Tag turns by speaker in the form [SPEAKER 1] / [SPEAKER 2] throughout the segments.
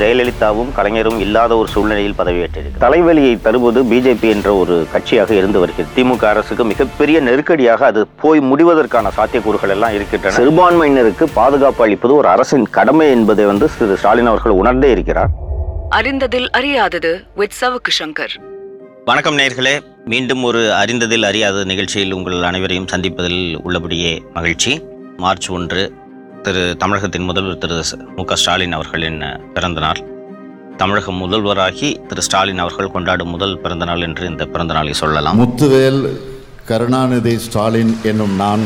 [SPEAKER 1] ஜெயலலிதாவும் கலைஞரும் இல்லாத ஒரு சூழ்நிலையில் பதவியேற்றிருக்கு தலைவலியை தருவது பிஜேபி என்ற ஒரு கட்சியாக இருந்து வருகிறது. திமுக அரசுக்கு மிகப்பெரிய நெருக்கடியாக அது போய் முடிவதற்கான சாத்தியக்கூறுகள் எல்லாம் இருக்கின்றன. சிறுபான்மையினருக்கு பாதுகாப்பு அளிப்பது ஒரு அரசின் கடமை என்பதை வந்து திரு ஸ்டாலின் அவர்கள் உணர்ந்தே இருக்கிறார்.
[SPEAKER 2] அறிந்ததில் அறியாதது வித் சவுக்கு சங்கர்
[SPEAKER 1] வணக்கம் நேர்களே மீண்டும் ஒரு அறிந்ததில் அறியாத நிகழ்ச்சியில் உங்கள் அனைவரையும் சந்திப்பதில் உள்ளபடியே மகிழ்ச்சி. மார்ச் ஒன்று திரு தமிழகத்தின் முதல்வர் திரு மு க ஸ்டாலின் அவர்களின் பிறந்த நாள் தமிழக முதல்வராகி திரு ஸ்டாலின் அவர்கள் கொண்டாடும் முதல் பிறந்த நாள் என்று இந்த பிறந்த நாளை சொல்லலாம்.
[SPEAKER 3] முத்துவேல் கருணாநிதி ஸ்டாலின் என்னும் நான்.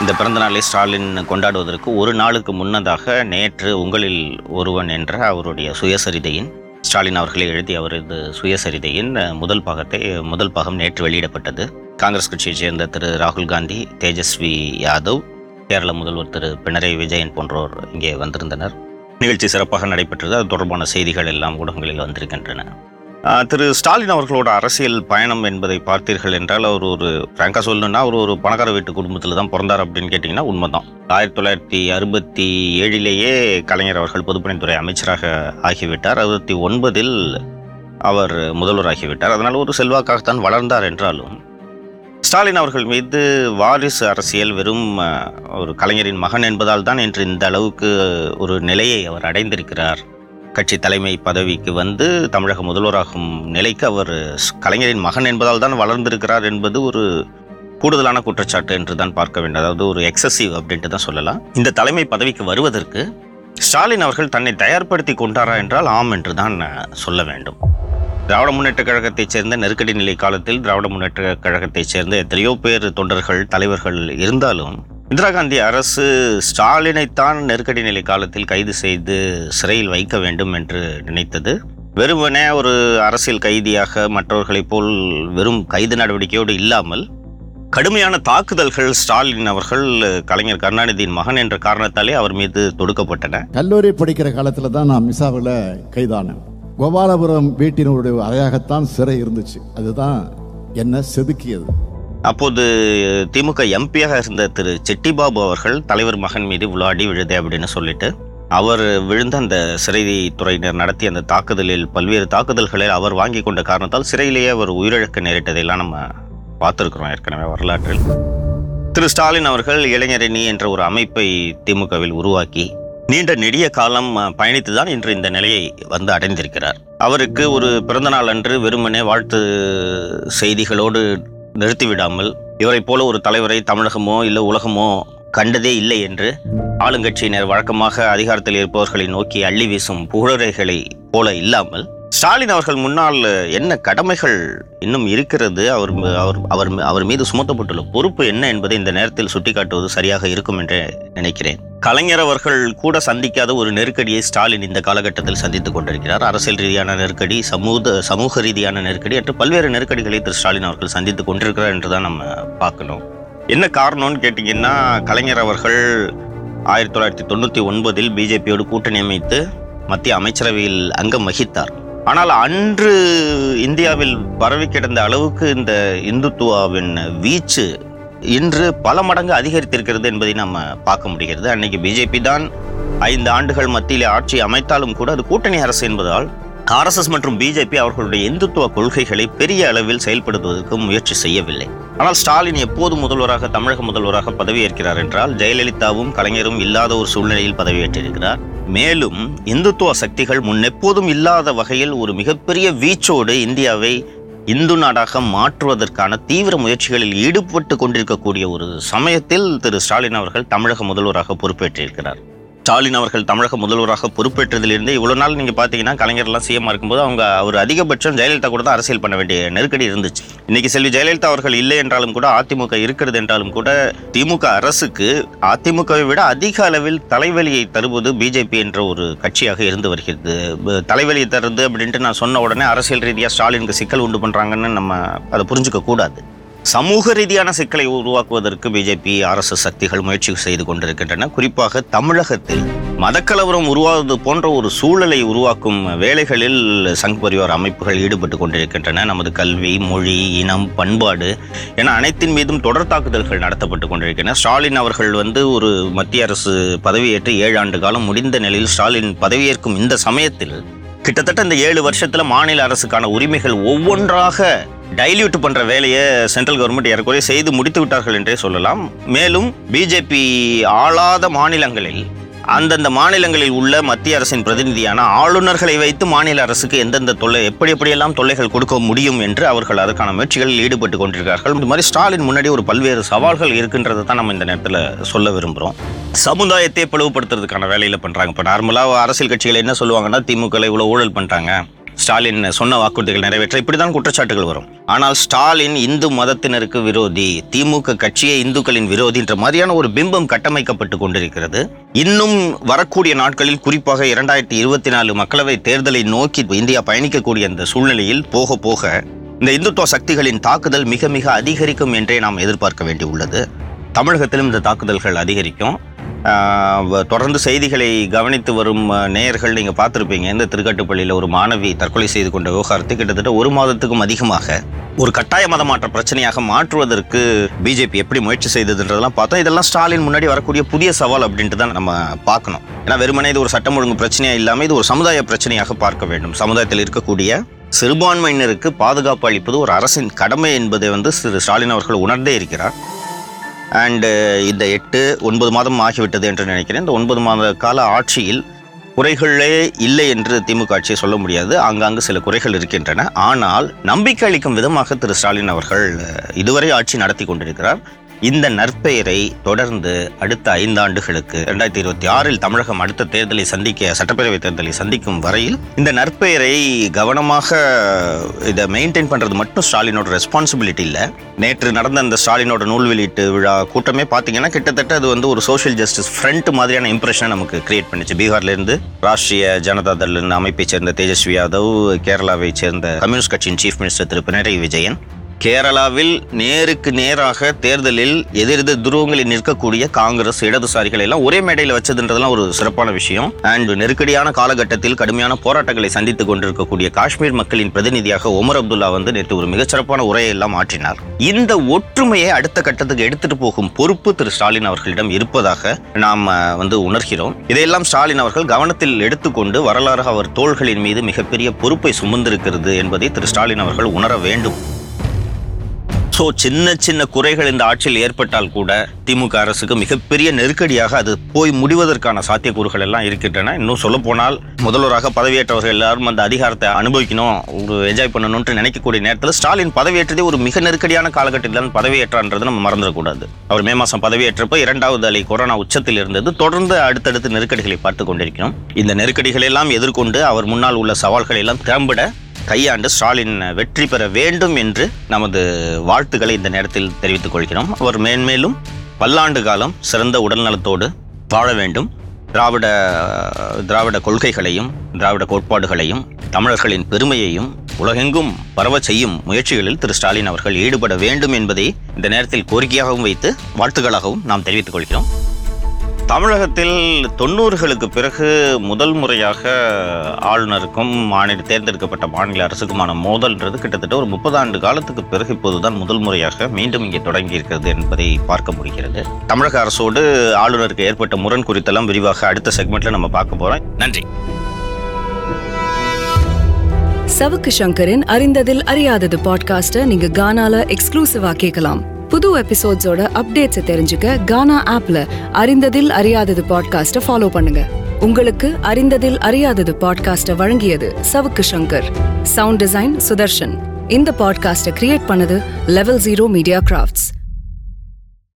[SPEAKER 1] இந்த பிறந்த நாளை ஸ்டாலின் கொண்டாடுவதற்கு ஒரு நாளுக்கு முன்னதாக நேற்று உங்களில் ஒருவன் என்ற அவருடைய சுயசரிதையின் ஸ்டாலின் அவர்களே எழுதிய அவரது சுயசரிதையின் முதல் பாகத்தை முதல் பாகம் நேற்று வெளியிடப்பட்டது. காங்கிரஸ் கட்சியைச் சேர்ந்த திரு ராகுல் காந்தி தேஜஸ்வி யாதவ் கேரள முதல்வர் திரு பினராயி விஜயன் போன்றோர் இங்கே வந்திருந்தனர். நிகழ்ச்சி சிறப்பாக நடைபெற்றது. அது தொடர்பான செய்திகள் எல்லாம் ஊடகங்களில் வந்திருக்கின்றன. திரு ஸ்டாலின் அவர்களோட அரசியல் பயணம் என்பதை பார்த்தீர்கள் என்றால் அவர் ஒரு ஃப்ராங்காக சொல்லணும்னா அவர் ஒரு பணக்கார வீட்டு குடும்பத்தில் தான் பிறந்தார் அப்படின்னு கேட்டிங்கன்னா உண்மைதான். ஆயிரத்தி தொள்ளாயிரத்தி அறுபத்தி ஏழிலேயே கலைஞர் அவர்கள் பொதுப்பணித்துறை அமைச்சராக ஆகிவிட்டார். அறுபத்தி ஒன்பதில் அவர் முதல்வராகிவிட்டார். அதனால் ஒரு செல்வாக்காகத்தான் வளர்ந்தார் என்றாலும் ஸ்டாலின் அவர்கள் மீது வாரிசு அரசியல் வெறும் ஒரு கலைஞரின் மகன் என்பதால் தான் இன்று இந்த அளவுக்கு ஒரு நிலையை அவர் அடைந்திருக்கிறார். கட்சி தலைமை பதவிக்கு வந்து தமிழக முதல்வராகும் நிலைக்கு அவர் ஸ்- கலைஞரின் மகன் என்பதால் தான் வளர்ந்திருக்கிறார் என்பது ஒரு கூடுதலான குற்றச்சாட்டு என்று தான் பார்க்க வேண்டும். அதாவது ஒரு எக்ஸசிவ் அப்படின்ட்டு தான் சொல்லலாம். இந்த தலைமை பதவிக்கு வருவதற்கு ஸ்டாலின் அவர்கள் தன்னை தயார்படுத்தி கொண்டாரா என்றால் ஆம் என்று தான் சொல்ல வேண்டும். திராவிட முன்னேற்ற கழகத்தைச் சேர்ந்த நெருக்கடி நிலை காலத்தில் திராவிட முன்னேற்ற கழகத்தைச் சேர்ந்த எத்தனையோ பேர் தொண்டர்கள் தலைவர்கள் இருந்தாலும் இந்திரா காந்தி அரசு ஸ்டாலினைத்தான் நெருக்கடி நிலை காலத்தில் கைது செய்து சிறையில் வைக்க வேண்டும் என்று நினைத்தது. வெறுமனே ஒரு அரசியல் கைதியாக மற்றவர்களைப் போல் வெறும் கைது நடவடிக்கையோடு இல்லாமல் கடுமையான தாக்குதல்கள் ஸ்டாலின் அவர்கள் கலைஞர் கருணாநிதியின் மகன் என்ற காரணத்தாலே அவர் மீது தொடுக்கப்பட்டன.
[SPEAKER 3] கல்லூரி படிக்கிற காலத்தில் தான் நான் மிசாவில் கைதானேன். கோபாலபுரம் வீட்டினுடைய அறையாகத்தான் சிறை இருந்துச்சு. அதுதான் என்ன செதுக்கியது.
[SPEAKER 1] அப்போது திமுக எம்பியாக இருந்த திரு செட்டிபாபு அவர்கள் தலைவர் மகன் மீது விளையாடி விழுதே அப்படின்னு சொல்லிட்டு அவர் விழுந்த அந்த சிறைத்துறையினர் நடத்திய அந்த தாக்குதலில் பல்வேறு தாக்குதல்களில் அவர் வாங்கி கொண்ட காரணத்தால் சிறையிலேயே அவர் உயிரிழக்க நேரிட்டதையெல்லாம் நம்ம பார்த்துருக்குறோம் ஏற்கனவே வரலாற்றில். திரு ஸ்டாலின் அவர்கள் இளைஞரணி என்ற ஒரு அமைப்பை திமுகவில் உருவாக்கி நீண்ட நெடிய காலம் பயணித்துதான் இன்று இந்த நிலையை வந்து அடைந்திருக்கிறார். அவருக்கு ஒரு பிறந்தநாள் அன்று வெறுமனே வாழ்த்து செய்திகளோடு நிறுத்திவிடாமல் இவரைப் போல ஒரு தலைவரை தமிழகமோ இல்லை உலகமோ கண்டதே இல்லை என்று ஆளுங்கட்சியினர் வழக்கமாக அதிகாரத்தில் இருப்பவர்களை நோக்கி அள்ளி வீசும் புகழறைகளை போல இல்லாமல் ஸ்டாலின் அவர்கள் முன்னால் என்ன கடமைகள் இன்னும் இருக்கிறது? அவர் அவர் அவர் அவர் மீது சுமத்தப்பட்டுள்ள பொறுப்பு என்ன என்பதை இந்த நேரத்தில் சுட்டிக்காட்டுவது சரியாக இருக்கும் என்று நினைக்கிறேன். கலைஞர் அவர்கள் கூட சந்திக்காத ஒரு நெருக்கடியை ஸ்டாலின் இந்த காலகட்டத்தில் சந்தித்துக் கொண்டிருக்கிறார். அரசியல் ரீதியான நெருக்கடி சமூக சமூக ரீதியான நெருக்கடி என்று பல்வேறு நெருக்கடிகளை திரு ஸ்டாலின் அவர்கள் சந்தித்துக் கொண்டிருக்கிறார் என்று தான் நம்ம பார்க்கணும். என்ன காரணம்னு கேட்டிங்கன்னா கலைஞர் அவர்கள் ஆயிரத்தி தொள்ளாயிரத்தி தொண்ணூற்றி ஒன்பதில் பிஜேபியோடு கூட்டணி அமைத்து மத்திய அமைச்சரவையில் அங்கம் வகித்தார். ஆனால் அன்று இந்தியாவில் பரவி கிடந்த அளவுக்கு இந்த இந்துத்துவாவின் வீச்சு இன்று பல மடங்கு அதிகரித்திருக்கிறது என்பதை நம்ம பார்க்க முடிகிறது. அன்னைக்கு பிஜேபி தான் ஐந்து ஆண்டுகள் மத்தியிலே ஆட்சி அமைத்தாலும் கூட அது கூட்டணி அரசு என்பதால் ஆர்எஸ்எஸ் மற்றும் பிஜேபி அவர்களுடைய இந்துத்துவ கொள்கைகளை பெரிய அளவில் செயல்படுத்துவதற்கு முயற்சி செய்யவில்லை. ஆனால் ஸ்டாலின் எப்போது முதல்வராக தமிழக முதல்வராக பதவியேற்கிறார் என்றால் ஜெயலலிதாவும் கலைஞரும் இல்லாத ஒரு சூழ்நிலையில் பதவியேற்றிருக்கிறார். மேலும் இந்துத்துவ சக்திகள் முன்னெப்போதும் இல்லாத வகையில் ஒரு மிகப்பெரிய வீச்சோடு இந்தியாவை இந்து நாடாக மாற்றுவதற்கான தீவிர முயற்சிகளில் ஈடுபட்டு கொண்டிருக்கக்கூடிய ஒரு சமயத்தில் திரு ஸ்டாலின் அவர்கள் தமிழக முதல்வராக பொறுப்பேற்றிருக்கிறார். ஸ்டாலின் அவர்கள் தமிழக முதல்வராக பொறுப்பேற்றதிலிருந்து இவ்வளோ நாள் நீங்கள் பார்த்தீங்கன்னா கலைஞர்லாம் சிஎம் இருக்கும்போது அவங்க அவர் அதிகபட்சம் ஜெயலலிதா கூட தான் அரசியல் பண்ண வேண்டிய நெருக்கடி இருந்துச்சு. இன்னைக்கு செல்வி ஜெயலலிதா அவர்கள் இல்லை என்றாலும் கூட அதிமுக இருக்கிறது என்றாலும் கூட திமுக அரசுக்கு அதிமுகவை விட அதிக அளவில் தலைவலியை தருவது பிஜேபி என்ற ஒரு கட்சியாக இருந்து வருகிறது. தலைவலியை தருது அப்படின்ட்டு நான் சொன்ன உடனே அரசியல் ரீதியாக ஸ்டாலினுக்கு சிக்கல் உண்டு பண்ணுறாங்கன்னு நம்ம அதை புரிஞ்சுக்க கூடாது சமூக ரீதியான சிக்கலை உருவாக்குவதற்கு பிஜேபி ஆர்எஸ்எஸ் சக்திகள் முயற்சி செய்து கொண்டிருக்கின்றன. குறிப்பாக தமிழகத்தில் மதக்கலவரம் உருவாவது போன்ற ஒரு சூழலை உருவாக்கும் வேலைகளில் சங் பரிவார் அமைப்புகள் ஈடுபட்டு கொண்டிருக்கின்றன. நமது கல்வி மொழி இனம் பண்பாடு என அனைத்தின் மீதும் தொடர் தாக்குதல்கள் நடத்தப்பட்டு கொண்டிருக்கின்றன. ஸ்டாலின் அவர்கள் வந்து ஒரு மத்திய அரசு பதவியேற்று ஏழு ஆண்டு காலம் முடிந்த நிலையில் ஸ்டாலின் பதவியேற்கும் இந்த சமயத்தில் கிட்டத்தட்ட இந்த ஏழு வருஷத்தில் மாநில அரசுக்கான உரிமைகள் ஒவ்வொன்றாக டைல்யூட் பண்ணுற வேலையை சென்ட்ரல் கவர்மெண்ட் ஏறக்குறைய செய்து முடித்து விட்டார்கள் என்றே சொல்லலாம். மேலும் பிஜேபி ஆளாத மாநிலங்களில் அந்தந்த மாநிலங்களில் உள்ள மத்திய அரசின் பிரதிநிதியான ஆளுநர்களை வைத்து மாநில அரசுக்கு எந்தெந்த தொல்லை எப்படி எப்படியெல்லாம் தொல்லைகள் கொடுக்க முடியும் என்று அவர்கள் அதற்கான முயற்சிகளில் ஈடுபட்டு கொண்டிருக்கிறார்கள். இந்த மாதிரி ஸ்டாலின் முன்னாடி ஒரு பல்வேறு சவால்கள் இருக்கின்றதை தான் நம்ம இந்த நேரத்தில் சொல்ல விரும்புகிறோம் சமுதாயத்தை பிளவுபடுத்துறதுக்கான வேலையில் பண்ணுறாங்க இப்போ நார்மலாக அரசியல் கட்சிகள் என்ன சொல்லுவாங்கன்னா திமுக இவ்வளோ ஊழல் பண்ணுறாங்க ஸ்டாலின் சொன்ன வாக்குறுதிகள் நிறைவேற்ற இப்படிதான் குற்றச்சாட்டுகள் வரும். ஆனால் ஸ்டாலின் இந்து மதத்தினருக்கு விரோதி திமுக கட்சியே இந்துக்களின் விரோதி என்ற மாதிரியான ஒரு பிம்பம் கட்டமைக்கப்பட்டு கொண்டிருக்கிறது. இன்னும் வரக்கூடிய நாட்களில் குறிப்பாக இரண்டாயிரத்தி இருபத்தி நாலு மக்களவை தேர்தலை நோக்கி இந்தியா பயணிக்கக்கூடிய அந்த சூழ்நிலையில் போக போக இந்த இந்துத்துவ சக்திகளின் தாக்குதல் மிக மிக அதிகரிக்கும் என்றே நாம் எதிர்பார்க்க வேண்டியுள்ளது. தமிழகத்திலும் இந்த தாக்குதல்கள் அதிகரிக்கும். வ- தொடர்ந்து செய்திகளை கவனித்து வரும் நேயர்கள் நீங்கள் பார்த்துருப்பீங்க. இந்த திருக்கட்டுப்பள்ளியில் ஒரு மாணவி தற்கொலை செய்து கொண்ட விவகாரத்தை கிட்டத்தட்ட ஒரு மாதத்துக்கும் அதிகமாக ஒரு கட்டாய மதமாற்ற பிரச்சனையாக மாற்றுவதற்கு பிஜேபி எப்படி முயற்சி செய்ததுன்றதெல்லாம் பார்த்தோம். இதெல்லாம் ஸ்டாலின் முன்னாடி வரக்கூடிய புதிய சவால் அப்படின்ட்டு தான் நம்ம பார்க்கணும். ஏன்னா வெறுமனே இது ஒரு சட்டம் ஒழுங்கு பிரச்சனையாக இல்லாமல் இது ஒரு சமுதாய பிரச்சனையாக பார்க்க வேண்டும். சமுதாயத்தில் இருக்கக்கூடிய சிறுபான்மையினருக்கு பாதுகாப்பு அளிப்பது ஒரு அரசின் கடமை என்பதை வந்து திரு ஸ்டாலின் அவர்கள் உணர்ந்தே இருக்கிறார். அண்டு uh, இந்த எட்டு ஒன்பது மாதம் ஆகிவிட்டது என்று நினைக்கிறேன். இந்த ஒன்பது மாத கால ஆட்சியில் குறைகளே இல்லை என்று திமுக ஆட்சியை சொல்ல முடியாது. ஆங்காங்கு சில குறைகள் இருக்கின்றன. ஆனால் நம்பிக்கை அளிக்கும் விதமாக திரு ஸ்டாலின் அவர்கள் இதுவரை ஆட்சி நடத்தி கொண்டிருக்கிறார். இந்த நற்பெயரை தொடர்ந்து அடுத்த ஐந்தாண்டுகளுக்கு ரெண்டாயிரத்தி இருபத்தி ஆறில் தமிழகம் அடுத்த தேர்தலை சந்திக்க சட்டப்பேரவை தேர்தலை சந்திக்கும் வரையில் இந்த நற்பெயரை கவனமாக இதை மெயின்டைன் பண்றது மட்டும் ஸ்டாலினோட ரெஸ்பான்சிபிலிட்டி இல்லை. நேற்று நடந்த அந்த ஸ்டாலினோட நூல் வெளியீட்டு விழா கூட்டமே பார்த்தீங்கன்னா கிட்டத்தட்ட அது வந்து ஒரு சோஷியல் ஜஸ்டிஸ் ஃப்ரண்ட் மாதிரியான இம்ப்ரெஷனை நமக்கு கிரியேட் பண்ணிச்சு. பீகார்லேருந்து ராஷ்ட்ரிய ஜனதா தள் அமைப்பைச் சேர்ந்த தேஜஸ்வி யாதவ் கேரளாவை சேர்ந்த கம்யூனிஸ்ட் கட்சியின் சீஃப் மினிஸ்டர் திரு பினராயி விஜயன் கேரளாவில் நேருக்கு நேராக தேர்தலில் எதிரெதிர் துருவங்களில் நிற்கக்கூடிய காங்கிரஸ் இடதுசாரிகளை எல்லாம் ஒரே மேடையில் வச்சதுன்றதெல்லாம் ஒரு சிறப்பான விஷயம். அண்ட் நெருக்கடியான காலகட்டத்தில் கடுமையான போராட்டங்களை சந்தித்துக் கொண்டிருக்கக்கூடிய காஷ்மீர் மக்களின் பிரதிநிதியாக ஒமர் அப்துல்லா வந்து நேற்று ஒரு மிகச்சிறப்பான உரையை எல்லாம் ஆற்றினார். இந்த ஒற்றுமையை அடுத்த கட்டத்துக்கு எடுத்துட்டு போகும் பொறுப்பு திரு ஸ்டாலின் அவர்களிடம் இருப்பதாக நாம் வந்து உணர்கிறோம். இதையெல்லாம் ஸ்டாலின் அவர்கள் கவனத்தில் எடுத்துக்கொண்டு வரலாறு அவர் தோள்களின் மீது மிகப்பெரிய பொறுப்பை சுமந்திருக்கிறது என்பதை திரு ஸ்டாலின் அவர்கள் உணர வேண்டும். ஸோ சின்ன சின்ன குறைகள் இந்த ஆட்சியில் ஏற்பட்டால் கூட திமுக அரசுக்கு மிகப்பெரிய நெருக்கடியாக அது போய் முடிவதற்கான சாத்தியக்கூறுகள் எல்லாம் இருக்கின்றன. இன்னும் சொல்ல போனால் முதல்வராக பதவியேற்றவர்கள் எல்லாரும் அந்த அதிகாரத்தை அனுபவிக்கணும் ஒரு என்ஜாய் பண்ணணும்னு நினைக்கக்கூடிய நேரத்தில் ஸ்டாலின் பதவியேற்றதே ஒரு மிக நெருக்கடியான காலகட்டத்தில் தான் பதவியேற்றான்றது நம்ம மறந்துடக்கூடாது. அவர் மே மாதம் பதவியேற்றப்போ இரண்டாவது அலை கொரோனா உச்சத்தில் இருந்தது. தொடர்ந்து அடுத்தடுத்து நெருக்கடிகளை பார்த்து கொண்டிருக்கிறோம். இந்த நெருக்கடிகளை எல்லாம் எதிர்கொண்டு அவர் முன்னால் உள்ள சவால்களை எல்லாம் திறம்பட கையாண்டு ஸ்டாலின் வெற்றி பெற வேண்டும் என்று நமது வாழ்த்துக்களை இந்த நேரத்தில் தெரிவித்துக் கொள்கிறோம். அவர் மேன்மேலும் பல்லாண்டு காலம் சிறந்த உடல்நலத்தோடு வாழ வேண்டும். திராவிட திராவிட கொள்கைகளையும் திராவிட கோட்பாடுகளையும் தமிழர்களின் பெருமையையும் உலகெங்கும் பரவ செய்யும் முயற்சிகளில் திரு ஸ்டாலின் அவர்கள் ஈடுபட வேண்டும் என்பதை இந்த நேரத்தில் கோரிக்கையாகவும் வைத்து வாழ்த்துக்களாகவும் நாம் தெரிவித்துக் கொள்கிறோம். தமிழகத்தில் தொண்ணூறுகளுக்கு பிறகு முதல் முறையாக ஆளுநருக்கும் மாநில தேர்ந்தெடுக்கப்பட்ட மாநில அரசுக்குமான மோதல்ன்றது கிட்டத்தட்ட ஒரு முப்பது ஆண்டு காலத்துக்கு பிறகு இப்போதுதான் முதல் முறையாக மீண்டும் இங்கே தொடங்கி இருக்கிறது என்பதை பார்க்க முடிகிறது. தமிழக அரசோடு ஆளுநருக்கு ஏற்பட்ட முரண் குறித்தெல்லாம் விரிவாக அடுத்த செக்மெண்ட்ல நம்ம பார்க்க போறோம். நன்றி.
[SPEAKER 2] சவுக்கு சங்கரின் அறிந்ததில் அறியாதது பாட்காஸ்ட்டை நீங்க கானால எக்ஸ்க்ளூசிவா கேட்கலாம். புது எபிசோட்ஸோட அப்டேட்ஸை தெரிஞ்சுக்க கானா ஆப்ல அறிந்ததில் அறியாதது பாட்காஸ்ட்டை ஃபாலோ பண்ணுங்க. உங்களுக்கு அறிந்ததில் அறியாதது பாட்காஸ்ட்டை வழங்கியது Savukku Shankar. Sound design Sudarshan. இந்த பாட்காஸ்ட்டை கிரியேட் பண்ணது லெவல் ஜீரோ மீடியா கிராஃப்ட்ஸ்